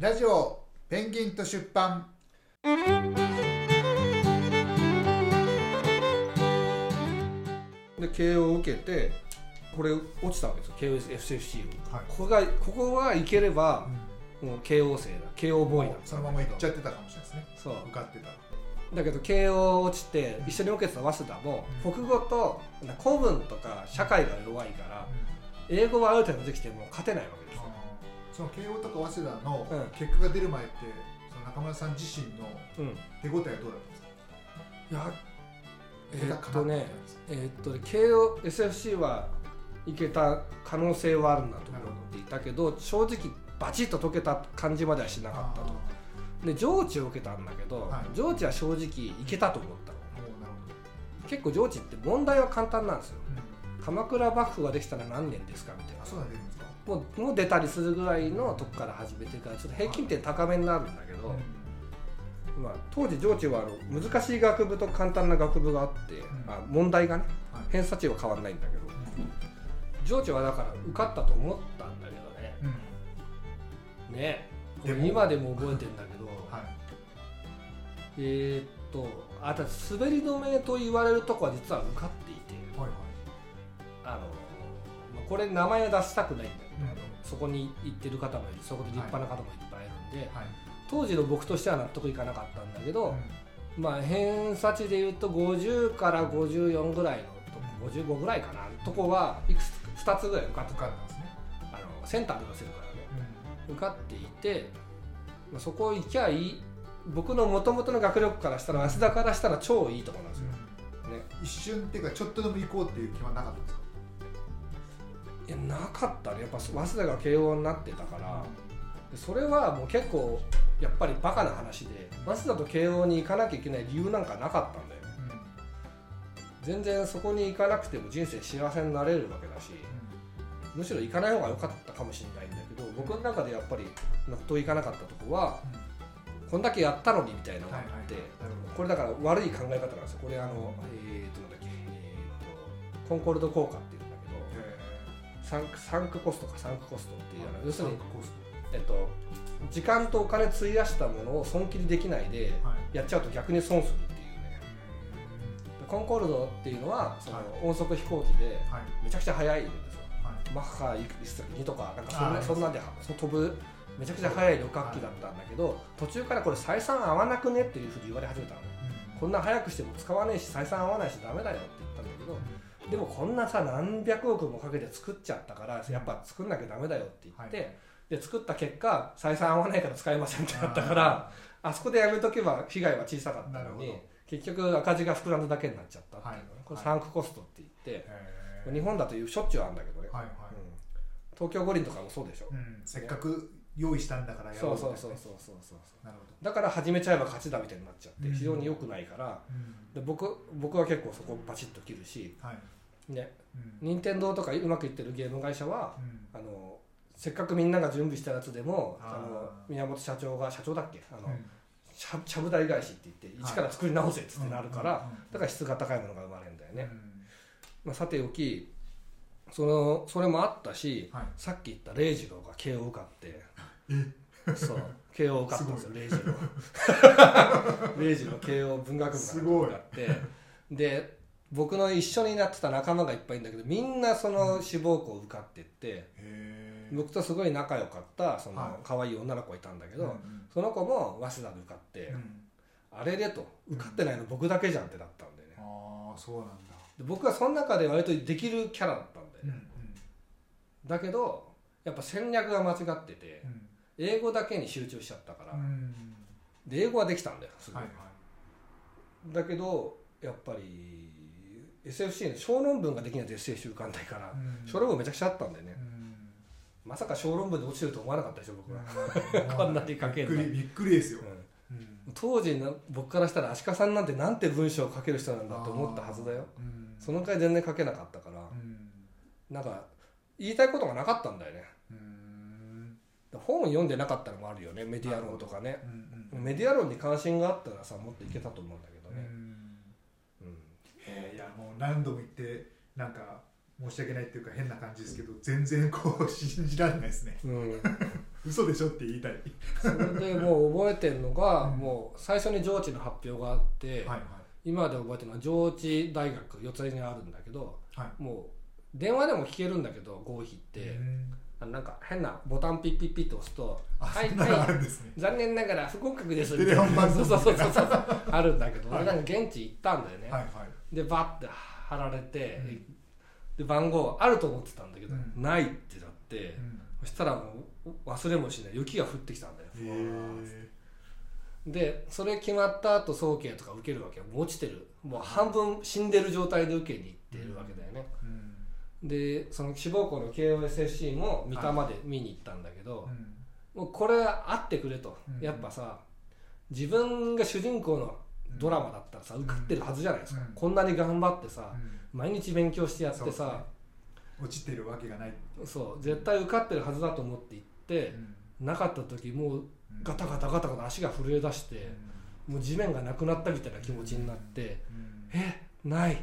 ラジオペンギンと出版。で慶応を受けてこれ落ちたわけですよ。慶応 FCFC を、はい。ここがここはいければもう慶応生だ。慶応ボーイだ。そのまま行っちゃってたかもしれないですね。そう。受かってた。だけど慶応落ちて一緒に受けてた早稲田もうん。国語と古文とか社会が弱いから英語はある程度できても勝てないわけですよその慶応とか早稲田のうん。結果が出る前ってその中村さん自身のうん。手応えはどうだったんですか？いやえーっとねえーっとね慶応 SFC はいけた可能性はあるなと思っていたけど正直バチッと解けた感じまではしなかったと。で上智を受けたんだけど、はい。上智は正直いけたと思ったの。結構上智って問題は簡単なんですよ。うん。鎌倉幕府ができたら何年ですかみたいな。あそうなんですかもうもう出たりするぐらいのとこから始めてからちょっと平均点高めになるんだけど、まあ、当時上智はあの難しい学部と簡単な学部があって、ん。あ問題がねはい。偏差値は変わんないんだけど上智はだから受かったと思ったんだけどね。うん。ね。今でも覚えてんだけど、はい。えーっとあと滑り止めと言われるとこは実は受かっていてはいはい。あの、まあこれ名前は出したくないんだけど、うん。あのそこに行ってる方もいる。そこで立派な方もいっぱいいるんで、はい。当時の僕としては納得いかなかったんだけど、うん。まあ偏差値でいうと50から54ぐらいのとこ55ぐらいかな。とこはいくつ2つぐらい受かってた。んですね。あのセンターで出せるからね。う受かっていて、まあ、そこ行きゃいい。僕のもともとの学力からしたら早稲田からしたら超いいところなんですよ、ん。ね。一瞬っていうかちょっとでも行こうっていう気はなかったんですか？いやなかったね。やっぱ早稲田が慶応になってたから。でそれはもう結構やっぱりバカな話で早稲田と慶応に行かなきゃいけない理由なんかなかったんだよね。全然そこに行かなくても人生幸せになれるわけだしむしろ行かない方が良かったかもしれないんだけど僕の中でやっぱり納得いかなかったとこはこんだけやったのにみたいなのがあって、はいはいこれだから悪い考え方なんですよ。これあの、えー、となんだっけ、えー、とコンコルド効果っていうサンクサンクコストかサンクコストっていうあの要するに、えっと、時間とお金費やしたものを損切りできないでやっちゃうと逆に損するっていうね。でコンコルドっていうのはそのはい音速飛行機ではい。めちゃくちゃ速いんですよ。はい。マッハいくつだっけ？2とか。なんかそんなそんなんでそう飛ぶめちゃくちゃ速い旅客機だったんだけど途中からこれ採算合わなくね？っていうふうに言われ始めたの。こんな速くしても使わねえし採算合わないしダメだよって言ったんだけどでもこんなさ何百億もかけて作っちゃったからやっぱ作んなきゃダメだよって言って、はい。で作った結果採算合わないから使えませんってなったからあそこでやめとけば被害は小さかったのに結局赤字が膨らんだだけになっちゃったっていうのね、はい。これサンクコストって言って、日本だとしょっちゅうあるんだけどね、東京五輪とかもそうでしょ、うん。せっかく用意したんだからやろそうそうそうそうそうそうなるほだから始めちゃえば勝ちだみたいになっちゃってうん非常に良くないから、で僕僕は結構そこバチッと切るし、はいね、うん。任天堂とかうまくいってるゲーム会社はうん。あのせっかくみんなが準備したやつでもあの宮本社長が社長だっけ？あの、ちゃぶ台返しって言って一から作り直せっつってなるから、だから質が高いものが生まれるんだよね、うん。まあ、さておきそのそれもあったしはい。さっき言った礼二郎が慶応受かってそう。慶応受かったんですよ礼二郎礼二郎慶応文学部が受かってで僕の一緒になってた仲間がいっぱいいるんだけどみんなその志望校受かってって、へー。僕とすごい仲良かったそはい。の可愛い女の子がいたんだけど、うんうん。その子も早稲田で受かって、うん。あれでと受かってないの僕だけじゃんってなったんだよね。ああそうなんだ。で僕はその中で割とできるキャラだったんだよね、うんだけどやっぱ戦略が間違っててうん。英語だけに集中しちゃったから、うんで英語はできたんだよすごい、はいはだけどやっぱり SFC の小論文ができないと SFC 受かんないから、いうん。小論文めちゃくちゃあったんだよね、うん。まさか小論文で落ちてると思わなかったでしょ僕は、うん。こんなに書けるのびっくりびっくりですよ。うん。うん当時な僕からしたら足利さんなんてなんて文章を書ける人なんだと思ったはずだよ。うん。その回全然書けなかったから。うん。なんか言いたいことがなかったんだよね。うん。本を読んでなかったのもあるよねメディア論とかね。うんメディア論に関心があったらさもっといけたと思うんだけどね、うんうんへえいやもう何度も言ってなんか申し訳ないっていうか変な感じですけど全然こう信じられないですね。うん、嘘でしょって言いたい。それでもう覚えてるのが、うん。もう最初に上智の発表があって、はいはい。今まで覚えてるのは上智大学四つ谷にあるんだけどはい。もう電話でも聞けるんだけど合否って、なんか変なボタンピッピッピッと押すと「あはいはい。るんですね。残念ながら不合格です」テレホン番号そうそうそうそう。あるんだけど、はい俺なんか現地行ったんだよね、はいはいでバッて貼られて、うん。で番号あると思ってたんだけど、うん。ないってなって、うん。そしたらもう忘れもしない。雪が降ってきたんだよ、へでそれ決まった後早慶とか受けるわけよ。もう落ちてる。もう半分死んでる状態で受けに行ってるわけだよね、でその志望校の KOSFC も三田まで見に行ったんだけど、うん。もうこれはあってくれと、うん。やっぱさ自分が主人公のドラマだったらさ、受かってるはずじゃないですか、うん。こんなに頑張ってさ、うん。毎日勉強してやってさ落ちてるわけがないそう絶対受かってるはずだと思って行って、なかった時もうガタガタガタガタ足が震え出して、もう地面がなくなったみたいな気持ちになって、えない。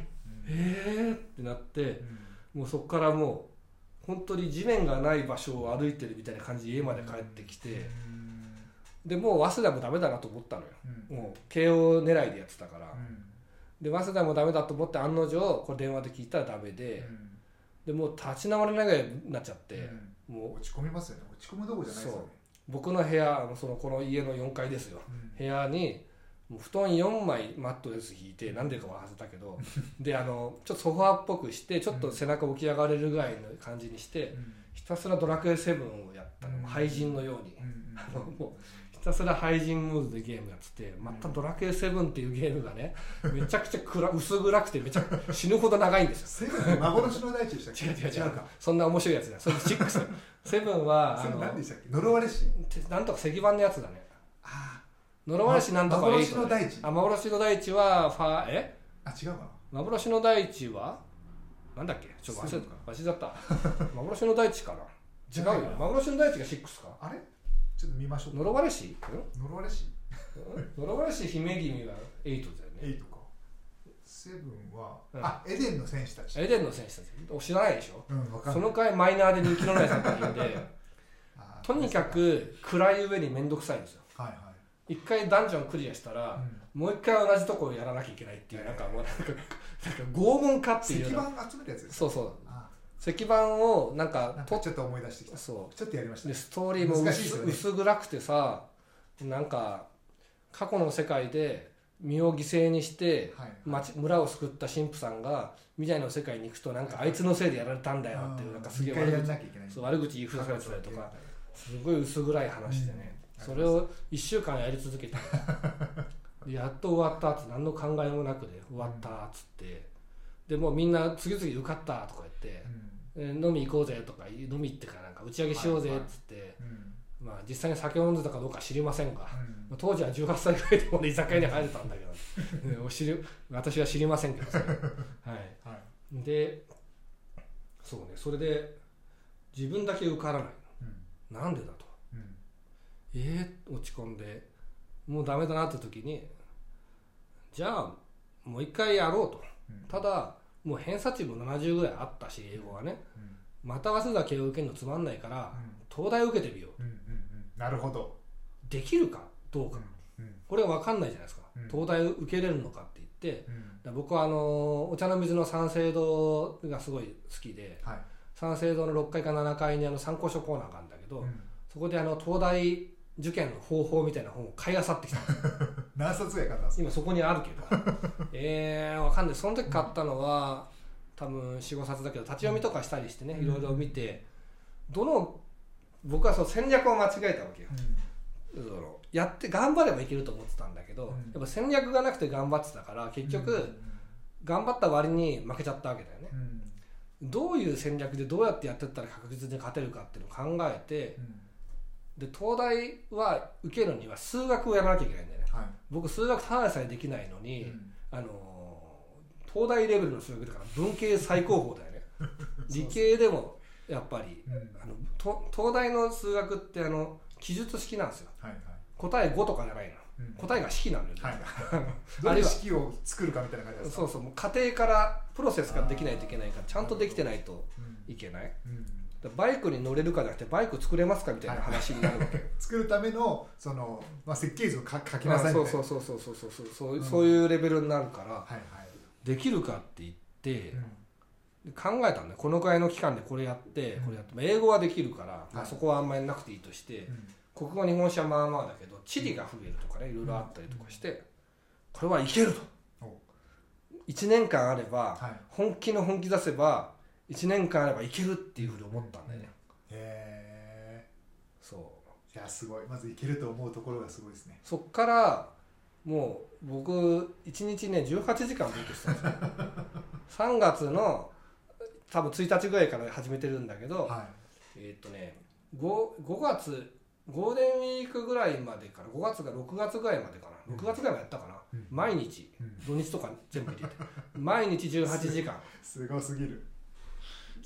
えーってなってもうそこからもう本当に地面がない場所を歩いてるみたいな感じで家まで帰ってきて、でもう早稲田もダメだなと思ったのよ。もう慶応狙いでやってたから、で早稲田もダメだと思って案の定これ電話で聞いたらダメで、でもう立ち直れないぐらいになっちゃって、もう落ち込みますよね。落ち込むどころじゃないですよね。僕の部屋そのこの家の4階ですよ。部屋にもう布団4枚マットレス引いて何でか忘れたけど。であのちょっとソファーっぽくしてちょっと背中起き上がれるぐらいの感じにして、ひたすらドラクエ7をやったの、うん。廃人のように、うん。あのもうひたすら廃人モードでゲームやっててまたドラクエ7っていうゲームがね めちゃくちゃ暗薄暗くてめちゃ死ぬほど長いんですよ。幻の大地でしたっけ？違う違う違う。そんな面白いやつだそれ6 セブンはあの何でしたっけ？呪われし？なんとか石板のやつだね。あ呪われしなんとか幻8の大地？あ幻の大地はファえ？あ違うかな。幻の大地はなんだっけ？ちょっと忘れセブンか。忘れちゃった。幻の大地かな？違うよ。幻の大地が6か。あれ？ちょっと見ましょう呪われし？ん？呪われし。呪われし姫君は8だよね。8か。セブンはうん。あエデンの選手たち。エデンの選手たち。お知らないでしょ？うんその回マイナーで人気のない作品で とにかく暗い上に面倒くさいんですよ。はいは一回ダンジョンクリアしたら、いうん。もう一回同じとこをやらなきゃいけないっていう、なんかもうなんかなんか拷問かっていう石ような。板集めるやつそうそう。あ石板をなんかとかちょっと思い出してきた。そちょっとやりましたうでストーリーも薄,、ね。薄暗くてさなんか過去の世界で身を犠牲にしてはい町村を救った神父さんが未来の世界に行くとなんかあいつのせいでやられたんだよっていうなんかすげえ悪口言いふらされてたりとか。はすごい薄暗い話でね、うん。それを1週間やり続けて。でやっと終わったっつって何の考えもなくで終わったっつってでもうみんな次々受かったとか言って飲み行こうぜとか飲み行ってからなんか打ち上げしようぜっつって、うん。まあ、実際に酒を飲んでたかどうかは知りませんが、うん。まあ当時は18歳ぐらいで俺居酒屋に入れたんだけど、ね お知り私は知りませんけどそれ。はい。はい。でそうねそれで自分だけ受からない。うん。なんでだと。うん。えー、落ち込んでもうダメだなって時にじゃあもう一回やろうと。うんただもう偏差値も70ぐらいあったし英語はね。うん。また早稲田慶応受けるのつまんないからうん。東大受けてみよう。なるほど。できるか？どうか。うん。これは分かんないじゃないですか、うん。東大受けれるのかって言って。僕はあのお茶の水の三省堂がすごい好きではい。三省堂の6階か7階にあの参考書コーナーがあるんだけど、うん。そこであの東大受験の方法みたいな本を買い漁ってきた。何冊ぐらい買ったんですか？今そこにあるけど。えー、わかんない。その時買ったのは多分45冊だけど立ち読みとかしたりしてねうん。いろいろ見てどの僕はその戦略を間違えたわけよ。そのやって頑張ればいけると思ってたんだけど、うん。やっぱ戦略がなくて頑張ってたから結局、うん。頑張った割に負けちゃったわけだよね。うん。どういう戦略でどうやってやってったら確実に勝てるかっていうのを考えてうんで東大は受けるには数学をやらなきゃいけないんだよね。はい。僕数学ただでさえできないのに、うん。あのー東大レベルの数学だから文系最高峰だよね。理系でもやっぱりうん。あのと東大の数学ってあの記述式なんですよ。はいはい。答え5とかじゃないの。うん。答えが式なんだよ。ね、はい。あ どうるいうは式を作るかみたいな感じですか？そうそうもう家庭からプロセスができないといけないからちゃんとできてないとうん。いけない。うん。だからバイクに乗れるかじゃなくてバイク作れますかみたいな話になるわけ、作るためのその、まあ、設計図を書書きなさいみたいなそうそうそうそう。そうそうそう,、うん。そういうレベルになるからはいはい。できるかって言ってうん。考えたんだよこのくらいの期間でこれやってうん。これやって、まあ英語はできるから、まあ、はいそこはあんまりなくていいとして、うん。国語日本史はまあまあだけど地理が増えるとかねいろいろあったりとかしてこれはいけると。お。1年間あればはい。本気の本気出せば1年間あればいけるっていうふうに思ったんだよね、へそう。えいやすごい。まずいけると思うところがすごいですね。そっからもう僕1日ね18時間勉強してたんですよ。3月の多分1日ぐらいから始めてるんだけど、はえーっとね 5, 5月ゴールデンウィークぐらいまでから5月が6月ぐらいまでかな。6月ぐらいまでやったかな、うん。毎日。うん。土日とか全部入れて。毎日18時間。い すごすぎる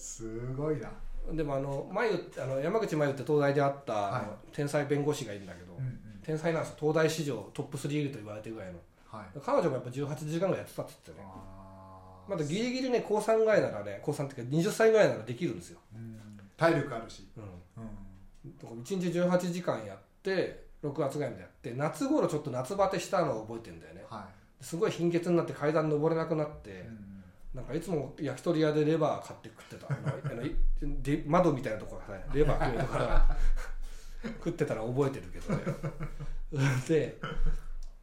すごいな。でもあの真由あの山口真由って東大であった、はい。天才弁護士がいるんだけど、うんうん。天才なんですよ。東大史上トップ3いると言われてるぐらいの。はい。彼女もやっぱ18時間ぐらいやってたって言ってたねまだギリギリね高3ぐらいならね高3っていうか20歳ぐらいならできるんですよ、うん。体力あるし。うん、うん。だから1日18時間やって6月ぐらいまでやって夏頃ちょっと夏バテしたのを覚えてるんだよね。はすごい貧血になって階段登れなくなって、いうんなんかいつも焼き鳥屋でレバー買って食ってたあので窓みたいなところからね。レバー食うとから食ってたら覚えてるけどね。で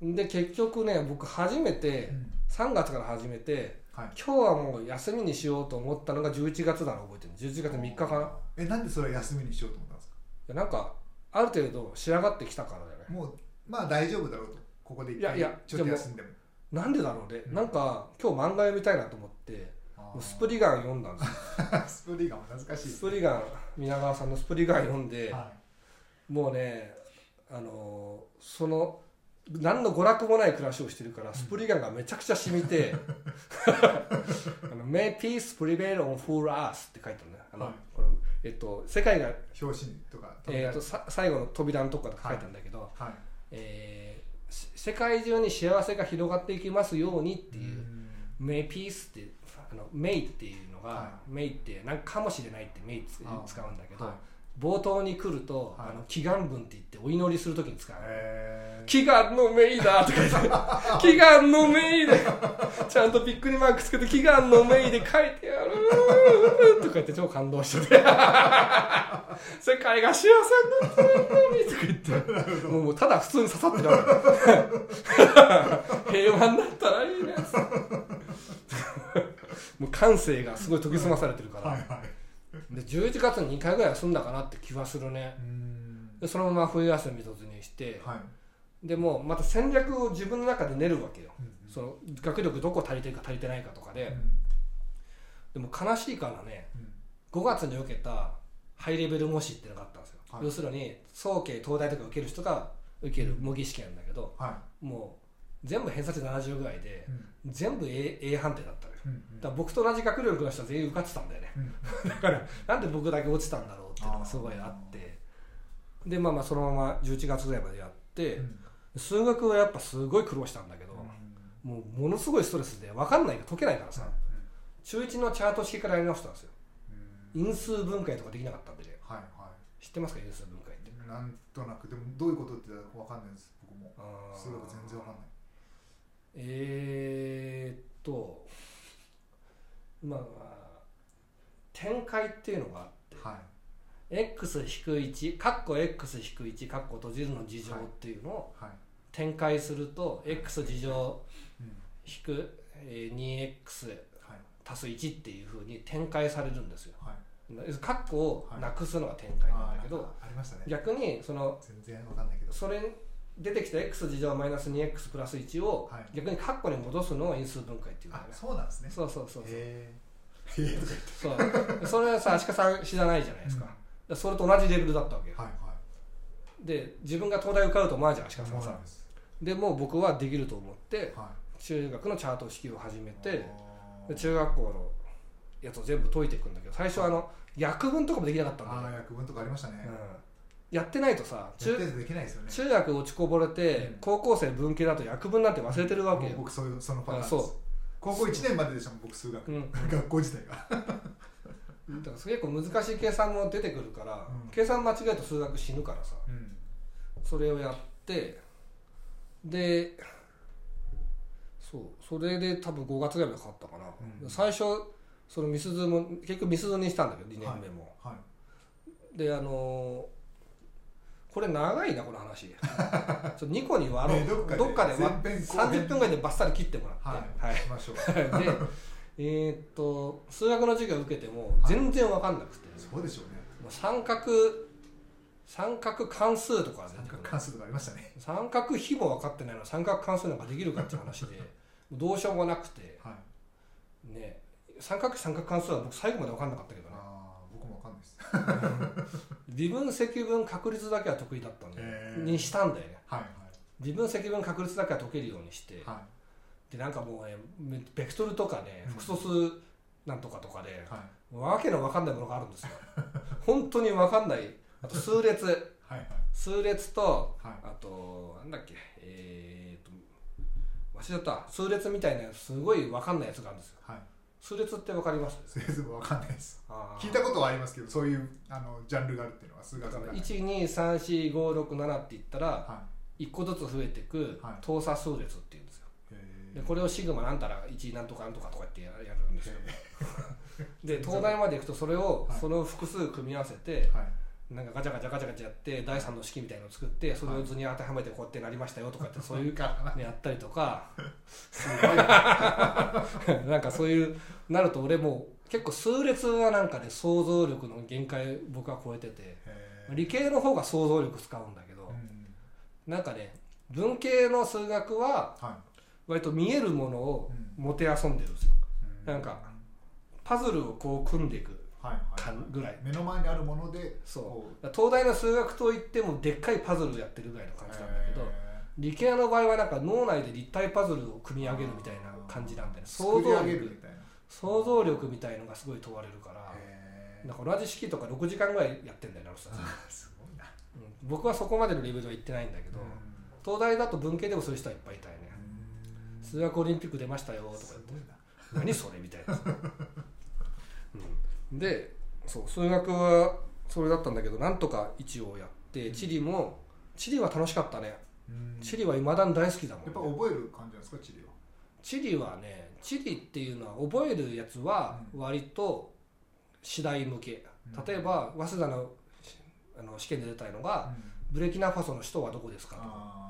で結局ね僕初めてうん。3月から始めてはい。今日はもう休みにしようと思ったのが11月なの覚えてる。11月3日かな。いやえなんでそれ休みにしようと思ったんですか？なんかある程度仕上がってきたからだよね。もうまあ大丈夫だろうと。ここでいやいやちょっと休んでもなんでだろうね、うん。なんか今日漫画読みたいなと思ってスプリガン読んだんで スプリガンは懐かしいスプリガン。皆川さんのスプリガン読んで、はもうねあのーその何の娯楽もない暮らしをしてるからスプリガンがめちゃくちゃ染みて「あの May peace prevail on full earth」って書いてあるねあの、はい。このえっと、世界が、い表紙とかえっと、さ最後の扉のとこか書いてあるんだけど、はい。えーし世界中に幸せが広がっていきますようにっていう「ん。May peace」ってあの「May」っていうのがは「May」ってなんかかもしれないって「May」つあ。使うんだけど、はい冒頭に来ると、はい。あの祈願文って言ってお祈りするときに使う、へ祈願のメイだとか言って。祈願のメイで。ちゃんとびっくりマークつけて祈願のメイで書いてやる。とか言って超感動してて。世界が幸せになってるのにとか言ってもうもうただ普通に刺さってるわけ。平和になったらいいねもう感性がすごい研ぎ澄まされてるから、はいはいで11月に2回ぐらい休んだかなって気はするね。うん。でそのまま冬休み突入して。はい。でもうまた戦略を自分の中で練るわけよ。うんその学力どこ足りてるか足りてないかとかで、でも悲しいからねうん。5月に受けたハイレベル模試っていうのがあったんですよ、はい。要するに早慶東大とか受ける人が受ける模擬試験なんだけどはもう全部偏差値70ぐらいでいうん。全部 A, A 判定だったのよ。うんだから僕と同じ学力の人は全員受かってたんだよね。うん だからなんで僕だけ落ちたんだろうっていうのがすごいあって。でまあまあそのまま11月ぐらいまでやって、うん。数学はやっぱすごい苦労したんだけど、もうものすごいストレスで分かんない解けないからさ、中1のチャート式からやり直したんですよ。うん。因数分解とかできなかったんで。ねはいは知ってますか？因数分解って。いなんとなく。でもどういうことってわかんないです僕も。数学全然わかんないえー、っとまあ展開っていうのがあってはい。X-1 カッコ x-1 カッコ閉じるの事情っていうのをはい。展開すると x 事乗うん。引くえー 2x はい。足す1っていうふうに展開されるんですよ。はい。カッコをなくすのが展開なんだけど、あーありましたね。逆にその全然わかんないけど。それに出てきた x 事乗マイナス 2x プラス1をはい。逆にカッコに戻すのを因数分解っていうんだあそうなんですね。そうそうそうそう。へえそう。それはさ足利さん知らないじゃないですか,、それと同じレベルだったわけよ。はいはで自分が東大受かると思わんじゃん足い利さんさ。でもう僕はできると思ってはい。中学のチャート式を始めて中学校のやつを全部解いていくんだけど最初はあの訳文とかもできなかったんだよあー、訳文とかありましたねやってないとさ中中でできないですよね。中学落ちこぼれて、うん。高校生文系だと約分なんて忘れてるわけよ、僕そういうそのパターンです。高校1年まででしたもん僕数学、うん。学校自体が。だから結構難しい計算も出てくるから、うん。計算間違えると数学死ぬからさ。うん。それをやってでそうそれで多分5月ぐらいまでかかったかな、うん。最初そのミスズも結局ミスズにしたんだけど2年目も、はい。であのーこれ長いなこの話。ちょっと2個に割ろう、ねどっかでどっかでわ前編後編。30分ぐらいでバッサリ切ってもらって、はい、はい。しましょう。で えーっと数学の授業を受けても全然分かんなくて、そうでしょうね。三角三角関数とか三角関数とかありましたね。三角比も分かってないのに三角関数なんかできるかっていう話で どうしようもなくて。はい。ね三角比三角関数は僕最後まで分かんなかったけど 微分積分確率だけは得意だったんで、にしたんだよね。はい微分積分確率だけは解けるようにして、はでなんかもうねベクトルとかねうん。複素数なんとかとかでい、はい。わけのわかんないものがあるんですよ。本当にわかんない。あと数列。はいはい。数列とはい。あとなんだっけえー、と忘れちゃった。数列みたいなすごいわかんないやつがあるんですよ。はい数列ってわかりますそれ全部わかんないですあ聞いたことはありますけどそういうあのジャンルがあるっていうのは数学だからが1234567って言ったらは1個ずつ増えていく等差数列っていうんですよいでこれをシグマなんたら1なんとかなんとかとかってややるんですよで東大まで行くとそれをはいその複数組み合わせてはいなんかガチャガチャガチャガチャやって第三の式みたいのを作ってそれを図に当てはめてこうやってなりましたよとかってそういうねやったりとか な。んかそういうなると俺もう結構数列はなんかね想像力の限界僕は超えてて理系の方が想像力使うんだけどうん。なんかね文系の数学はは割と見えるものをうん。もてあそんでるんですよ。いなんかパズルをこう組んでいくぐらい目の前にあるものでそう。東大の数学といってもでっかいパズルやってるぐらいの感じなんだけどへ理系の場合はなんか脳内で立体パズルを組み上げるみたいな感じなんで、想像力。たいな。想像力みたいのがすごい問われるからへなんか同じ式とか6時間ぐらいやってんだよなあの人たち。ーすごいな。うん。僕はそこまでのレベルは行ってないんだけど、東大だと文系でもそういう人はいっぱいいたよね。うん数学オリンピック出ましたよとか言って。何それみたいな、うん、でそう数学はそれだったんだけどなんとか一応やって地理も地理は楽しかったね。うん。地理はいまだに大好きだもん、やっぱ覚える感じなんですか地理は？地理はね地理っていうのは覚えるやつは割と次第向け、例えば早稲田のあの試験で出たのがブレキナファソの首都はどこですかとか。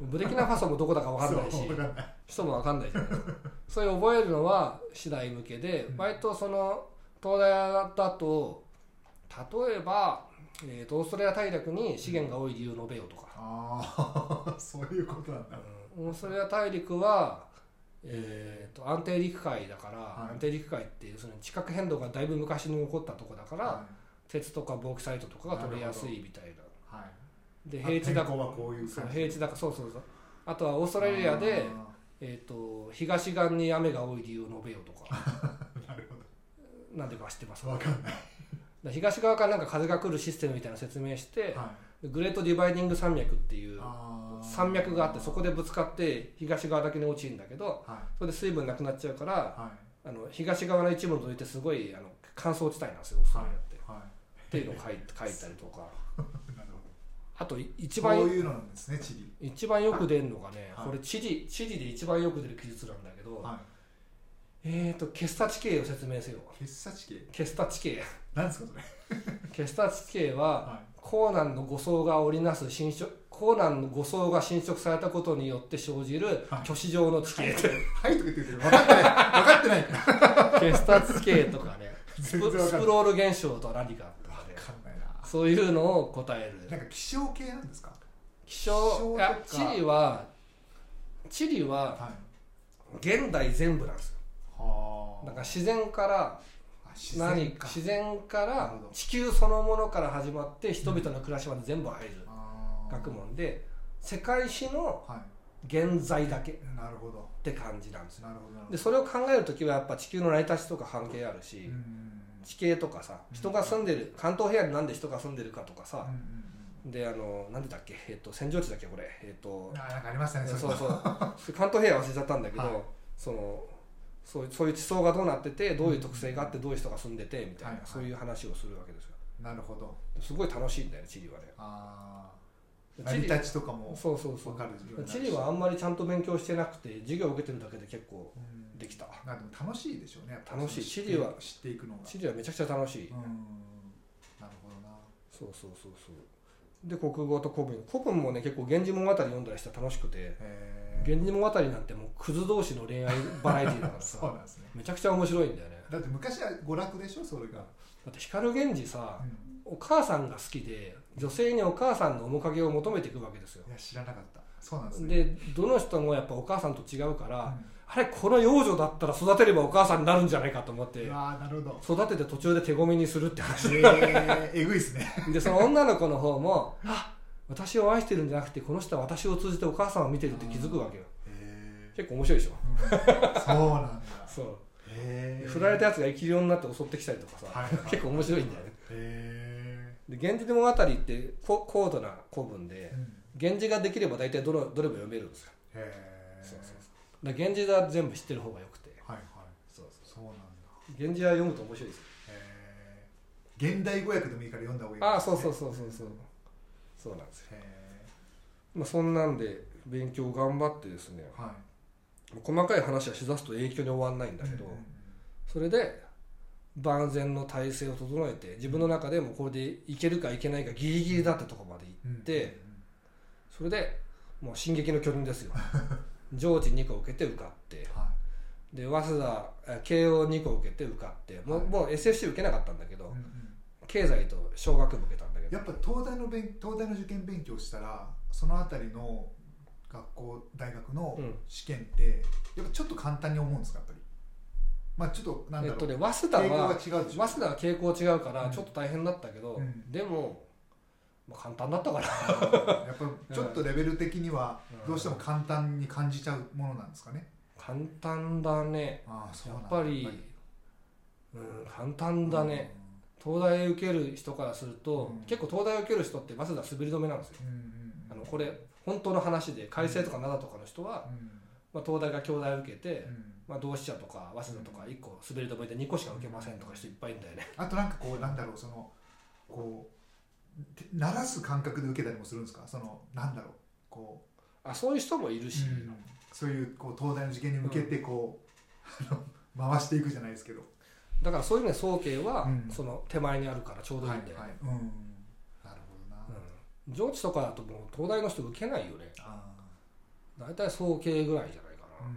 ブレキナファソもどこだか分かんないし そうわかんない。首都も分かんないじゃないですかそういう覚えるのは次第向けで、うん。割とその東大だと例えば、えーとオーストラリア大陸に資源が多い理由を述べようとか、ああそういうことなんだうんオーストラリア大陸は、えー、と安定陸海だから、はい安定陸海っていうその地殻変動がだいぶ昔に起こったとこだから、は鉄とかボーキサイトとかが取れやすいみたいな。はいで平地だ天候はこういうそう感じ平地だからそうそうそうあとはオーストラリアで、えー、と東岸に雨が多い理由を述べようとかなんでか知ってます？かんない。だ東側からなんか風が来るシステムみたいなの説明して、はグレートディバイディング山脈っていう山脈があってそこでぶつかって東側だけに落ちるんだけどはそれで水分なくなっちゃうからいはい。あの東側の一部を除いてすごいあの乾燥地帯なんですよオーストラリアって、はっていうのを書い 書いたりとか。あとい一そう番いうのなんですね地理一番よく出るのがね、はい。これ地理地理で一番よく出る記述なんだけど、はえーとケスタ地形を説明せよ。い決差地形ケスタ地形なんですかそれ？ケスタ地形ははコーナンの誤相が織りなす侵食コーナンの誤相が侵食されたことによって生じるはい。虚子状の地形、い。はいとか言ってるけど分かってない。分かってない。ケスタ地形とかね スプスプロール現象と何かとかね分かんないな。そういうのを答える。なんか気象系なんですか？気象いや地理は地理ははい。現代全部なんですよはあなんか自然からあ自然何か。自然から地球そのものから始まって人々の暮らしまで全部入る学問で。世界史のは現在だけ。っいなるほて感じなんですよ。でそれを考える時はやっぱ地球の成り立ちとか関係あるし、地形とかさ人が住んでる関東平野になんで人が住んでるかとかさ。であのなんでだっけ、えっと扇状地だっけこれ？えっとうんあなんかありましたねそうそう関東平野忘れちゃったんだけど、はい。そのそういうそういう地層がどうなっててどういう特性があってどういう人が住んでてみたいな、はいはい。そういう話をするわけですよ。なるほど。すごい楽しいんだよね地理はね。ああ地理成り立ちとかもそうそうそう。分かる地理はあんまりちゃんと勉強してなくて授業を受けてるだけで結構うん。できた。まあでも楽しいでしょうね。楽しい。地理は知っていくのが。地理はめちゃくちゃ楽しい、うん。なるほどな。そうそうそうそうで国語と古文。古文もね結構「源氏物語」読んだりして楽しくて。へ「え源氏物語」なんてもうクズ同士の恋愛バラエティーだから そうさなんですね。めちゃくちゃ面白いんだよね。だって昔は娯楽でしょそれが、だって光源氏さうん。お母さんが好きで女性にお母さんの面影を求めていくわけですよ。いや知らなかった。そうなんですね。でどの人もやっぱお母さんと違うから、うんあれこの幼女だったら育てればお母さんになるんじゃないかと思って。うわーなるほど。育てて途中で手込みにするって話。えー、えぐいっすね。でその女の子の方もあ私を愛してるんじゃなくてこの人は私を通じてお母さんを見てるって気づくわけよ。へ結構面白いでしょ？え、うん、そうなんだ。そう。へえ振られたやつが生きるようになって襲ってきたりとかさ、はいはい。結構面白いんだよね。へで「源氏物語」ってこ高度な古文でえ、うん、「源氏」ができれば大体どれどれも読めるんですよ。へえそうそうだ源氏は全部知ってる方がよくて。はいはい。そうそう。そうなんだ。源氏は読むと面白いですよ。へえ現代語訳でもいいから読んだ方がいいああそうそううそうそうそう。そうなんですよ、へまあ、そんなんで勉強頑張ってですね。えは細かい話はしだすと影響に終わんないんだいけど、うんうんそれで万全の体制を整えて自分の中でもこれでいけるかいけないかギリギリだってとこまでうん行って、それでもう進撃の巨人ですよ 上智2個受けて受かってはで早稲田え慶応2個受けて受かってもう,、はい。もう SFC 受けなかったんだけど、いうんうん。経済と小学部受けたんだけど。やっぱ東大の勉東大の受験勉強したらそのあたりの学校大学のうん。試験ってやっぱちょっと簡単に思うんですかやっぱり？まあちょっとなんだろう、えっとね早稲田傾向がは違う早稲田は傾向違うからうん。ちょっと大変だったけど、うん。でも、まあ、簡単だったからやっぱちょっとレベル的にはうん。どうしても簡単に感じちゃうものなんですかね、簡単だね。ああそうやっぱりうん簡単だね、東大受ける人からすると、うん。結構東大受ける人って早稲田滑り止めなんですよ。うんうんうん。あのこれ本当の話で改正とか灘とかの人は、うん。まあ、東大が京大受けて、うん。まあ、同志社とか早稲田とか1個滑り止めで2個しか受けませんとか人いっぱいいるんだよね。あとなんかこうなんだろうそのこうて鳴らす感覚で受けたりもするんですか？そのなんだろうこあそういう人もいるう、し、そういうこう東大の受験に向けてこう、あの回していくじゃないですけど。だからそういう意味で早慶は、うん。その手前にあるからちょうどいいんだよ。ね、はいはい。うん、なるほどな、うん、上智とかだともう東大の人受けないよね。あ大体早慶ぐらいじゃないかな、ーうん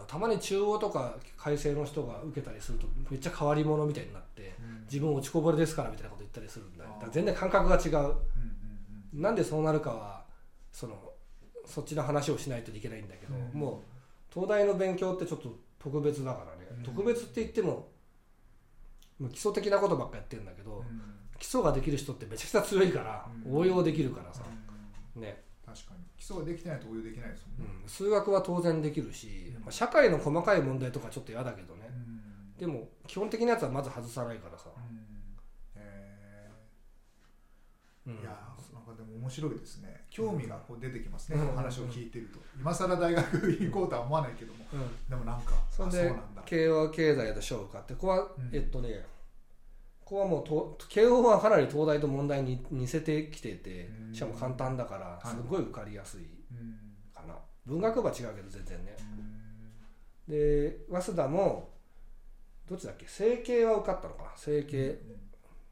たまに中央とか改正の人が受けたりするとめっちゃ変わり者みたいになってうん。自分落ちこぼれですからみたいなこと言ったりするんだだから全然感覚が違う。うんうんなんでそうなるかはそのそっちの話をしないといけないんだけど、うん。もう東大の勉強ってちょっと特別だからね、うん。特別って言ってももう基礎的なことばっかやってるんだけど、うん。基礎ができる人ってめちゃくちゃ強いから、うん。応用できるからさ、うん。ね確かに。基礎ができてないと応用できないですもんね、うん、数学は当然できるし、うん。まあ、社会の細かい問題とかちょっと嫌だけどね、うん。でも基本的なやつはまず外さないからさ、うん。えうん。ーいやーなんかでも面白いですね。興味がこう出てきますね、うん。お話を聞いてると。今更大学行こうとは思わないけども。うん。でもなんかあそんでそうなんだ。慶応経済と賞受かって。ここは、うん。えっとねここはもうと慶応はかなり東大と問題に似せてきててうん。しかも簡単だからい。すごい受かりやすいうん。かな、文学部は違うけど全然ね。うん。で早稲田もどっちだっけ？整形は受かったのかな？整形。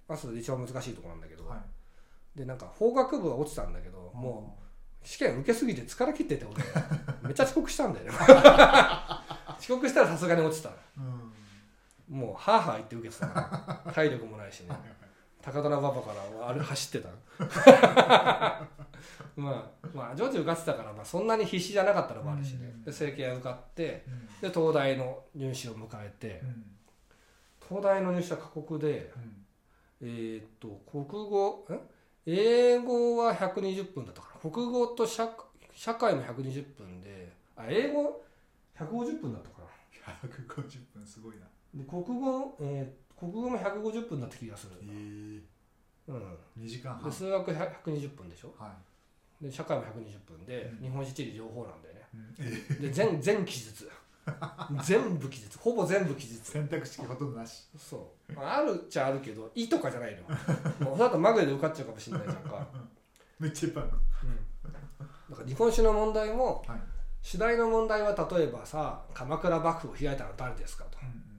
早稲田で一番難しいところなんだけど、はい。でなんか法学部は落ちたんだけどもう試験受けすぎて疲れ切ってて俺。めっちゃ遅刻したんだよね。遅刻したらさすがに落ちた。うんもうハーハー言って受けてたから 体力もないしね。高田馬場からあれ走ってた まあまあ上智受かってたから、まあ、そんなに必死じゃなかったのもあるしね。うん。で整形は受かってうん。で東大の入試を迎えてうん。東大の入試は過酷でうん。えーっと国語ん英語は120分だったかな。国語と社社会も120分であ英語？150分だったかな。150分すごいなで国語、えー国語も150分だった気がする。え、ー、うん、2時間半。で数学100 120分でしょ？はい、で社会も120分で、うん。日本史地理両方なんだよね。うん。えーで全全記述。全部記述。ほぼ全部記述。選択肢ほとんどなし。そう、まあ、あるっちゃあるけど「い」とかじゃないの。もうその後まぐれで受かっちゃうかもしれないじゃんか、めっちゃいっぱいある。だから日本史の問題もはい。次第の問題は例えばさ鎌倉幕府を開いたのは誰ですかと。うんうん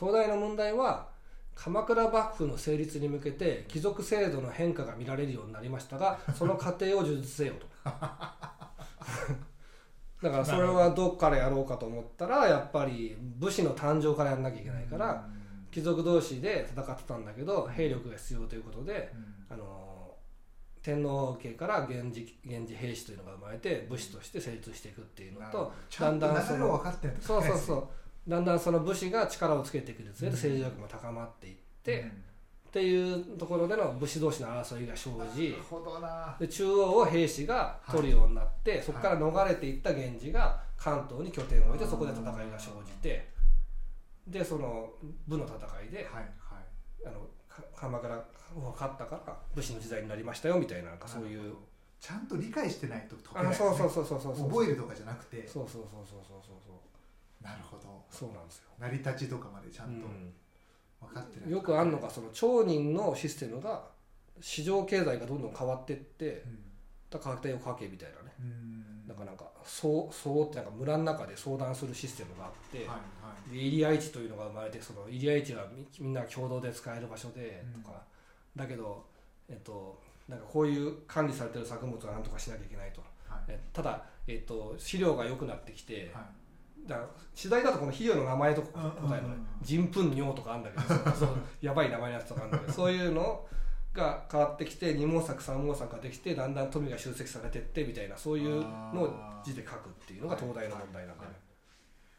東大の問題は鎌倉幕府の成立に向けて貴族制度の変化が見られるようになりましたが その過程を述実せよと。だからそれはどっからやろうかと思ったらやっぱり武士の誕生からやんなきゃいけないから貴族同士で戦ってたんだけど兵力が必要ということでうん。あの天皇家から源氏源氏兵士というのが生まれて武士として成立していくっていうのとだんだんその流れを分かってるんですそうそうそうだんだんその武士が力をつけていくにつれて政治力も高まっていって、っていうところでの武士同士の争いが生じなるほどな。で中央を兵士が取るようになって、そこから逃れていった源氏が関東に拠点を置いてそこで戦いが生じてでその武の戦いではいはい。あのか鎌倉を勝ったから武士の時代になりましたよみたいなそういう。ちゃんと理解してないと解けないあそうそうそうそうそうそう。覚えるとかじゃなくて。そうそうそうそうそうそうそうなるほど。そうなんですよ、成り立ちとかまでちゃんとうん。分かってない、よくあるのがその町人のシステムが市場経済がどんどん変わっていってうん。だから家庭を家計みたいなね。うん。だからなんかそうそうってなんか村の中で相談するシステムがあって、はいはい。で入り合市というのが生まれてその入り合市はみみんな共同で使える場所でうん。とか、だけど、えっと、なんかこういう管理されてる作物は何とかしなきゃいけないと。はい。えただ、えっと、飼料が良くなってきて、はいだ次第だとこの肥料の名前とか答えるのね人糞尿とかあるんだけど そうやばい名前のやつとかあるんだけど そういうのが変わってきて二毛作三毛作ができてだんだん富が集積されてってみたいなそういうのを字で書くっていうのが東大の問題なんだよね。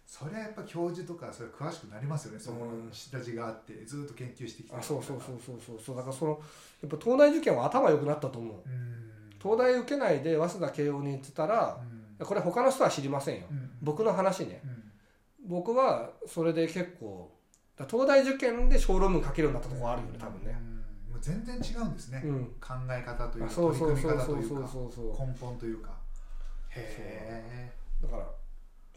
それはやっぱ教授とかそれ詳しくなりますよねその下地があってずっと研究してきてあそうそうそうそうそうそう。だからそのやっぱ東大受験は頭良くなったと思う。うん。東大受けないで早稲田慶応に行ってたらうんこれ他の人は知りませんよ。うん。僕の話ね。うん。僕はそれで結構東大受験で小論文書けるようになったところあるよね多分ね。うん。もう全然違うんですね。うん。考え方というあかそうそうそう取り組み方そうそうという。か根本というか。へだから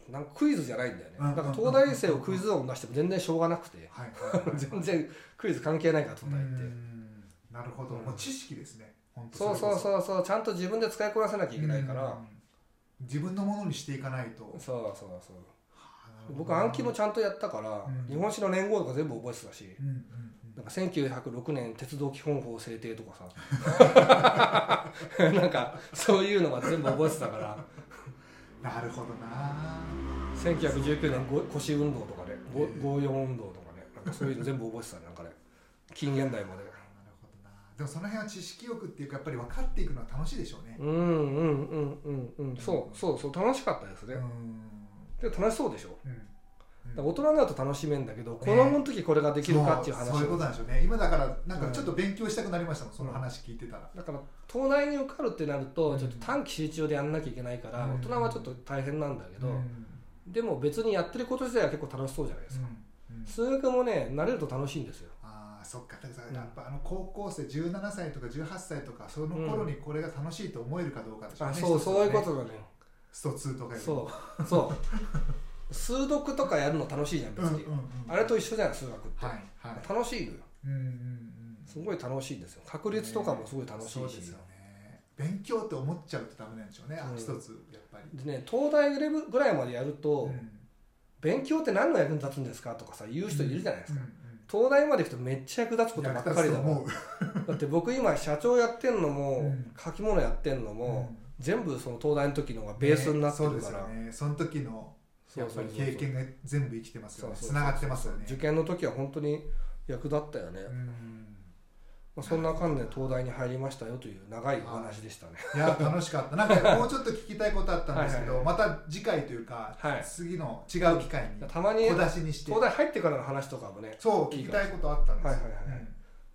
なんかクイズじゃないんだよね。うんだから東大生をクイズ王に出しても全然しょうがなくて。全然クイズ関係ないから東大って。うん。なるほど。うん。もう知識ですね。そうそ。ううそうそう。ちゃんと自分で使いこなせなきゃいけないから自分のものにしていかないと。そうそうそう。僕暗記もちゃんとやったから、うん。日本史の年号とか全部覚えてたし、うんうんなんか1906年鉄道基本法制定とかさ。なんかそういうのが全部覚えてたから。うんなるほどな。1919年ご腰運動とかねごええ54運動とかねなんかそういうの全部覚えてたねなんかね。近現代まででもその辺は知識欲っていうかやっぱり分かっていくのは楽しいでしょうね。うんうんうんうんうん。そうそうそう楽しかったですね、うん。で楽しそうでしょ。うん。大人になると楽しめんだけど、子供の時これができるかっていう話。そういうことなんでしょうね。今だからなんかちょっと勉強したくなりましたもん、その話聞いてたら、だから東大に受かるってなるうん。とちょっと短期集中でやんなきゃいけないから、うん。大人はちょっと大変なんだけど、うん。でも別にやってること自体は結構楽しそうじゃないですか、うん。うん。数学もね慣れると楽しいんですよそっかだからうん。やっぱあの高校生17歳とか18歳とかその頃にこれが楽しいと思えるかどうかでしょうね、あそうそういうことだね。スト2とかよりそう。そう。数読とかやるの楽しいじゃん別に、うんうんうんあれと一緒じゃん数学って、はいはい。楽しいのよ。うんうんうん。すごい楽しいんですよ。確率とかもすごい楽しいし、そうですよ。ね勉強って思っちゃうとダメなんでしょうね、あうん。一つやっぱり、でね東大レベルぐらいまでやると、うん。勉強って何の役に立つんですかとかさ言う人いるじゃないですか、うんうん東大まで行くとめっちゃ役立つことばっかりだもん だって僕今社長やってんのも、うん。書き物やってんのも、うん。全部その東大の時のがベースになってるから、ねそうですよね。その時のやっぱり経験が全部生きてますよね。つながってますよね。受験の時は本当に役立ったよね、うんまあ、そんな感じで東大に入りましたよという長いお話でしたね。いや楽しかった。なんかもうちょっと聞きたいことあったんですけどはいまた次回というか、はい。次の違う機会にたまに小出しにして。東大入ってからの話とかもねそう聞きたいことあったんですよ。はいはいはい。はいうん。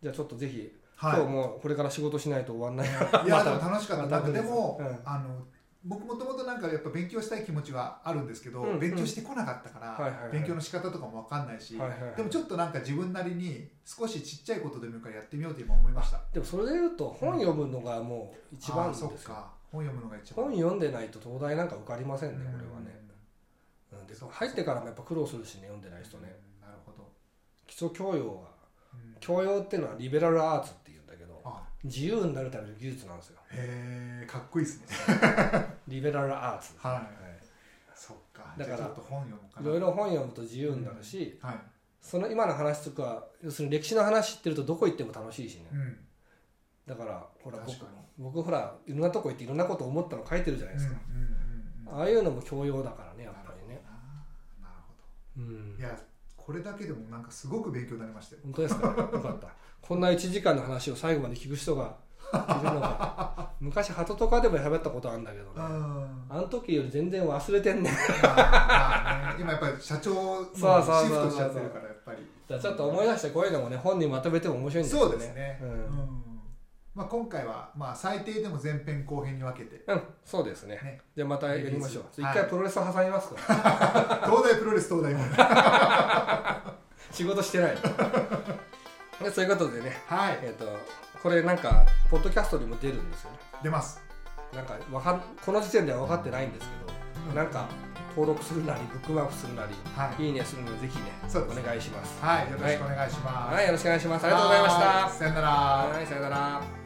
じゃあちょっとぜひ、はい。今日もこれから仕事しないと終わんないいやでも楽しかった。なんかでも、うん。あの僕もともとなんかやっぱ勉強したい気持ちはあるんですけど、うんうん。勉強してこなかったから、勉強の仕方とかも分かんないし、でもちょっとなんか自分なりに少しちっちゃいことでもいいからやってみようと今思いました。でもそれで言うと本読むのがもう一番ですよそっか。本読むのが一番。本読んでないと東大なんか受かりませんねうん。これはね、うん、で入ってからもやっぱ苦労するしね読んでない人ね。うんなるほど、基礎教養は。うん。教養っていうのはリベラルアーツっていう自由になるための技術なんですよ。へえかっこいいですね。リベラルアーツ、はい。はそっか。だからい、ろいろ本読むと自由になるし、はい。その今の話とか要するに歴史の話知ってるとどこ行っても楽しいしね。うん。だからほら僕僕ほらいろんなとこ行っていろんなこと思ったの書いてるじゃないですか、うんうんうんうんああいうのも教養だからねやっぱりね。なるほど。うん。いやこれだけでもなんかすごく勉強になりましたよ。本当ですか？よかったこんな1時間の話を最後まで聞く人がいるのが 昔鳩とかでも喋ったことあるんだけどね。うん。あの時より全然忘れてんねね。今やっぱり社長のシフトしちゃってるからやっぱり。ちょっと思い出してこういうのもね本にまとめても面白いんですよそうですね、ううん。んまあ、今回はまあ最低でも前編後編に分けて。うん、そうですね。ね。じゃあまたやりましょう。一はい。回プロレス挟みますか、東大プロレス東大も。仕事してない。でそういうことでね。はい。えっ、とこれなんかポッドキャストにも出るんですよね。出ます。なんかわかんこの時点では分かってないんですけどなんか登録するなりブックマークするなりはい、いいねするのでぜひねそうですお願いします。はい、よろしくお願いします、はい。よろしくお願いします。ありがとうございました。はい。さよなら。はい。さよなら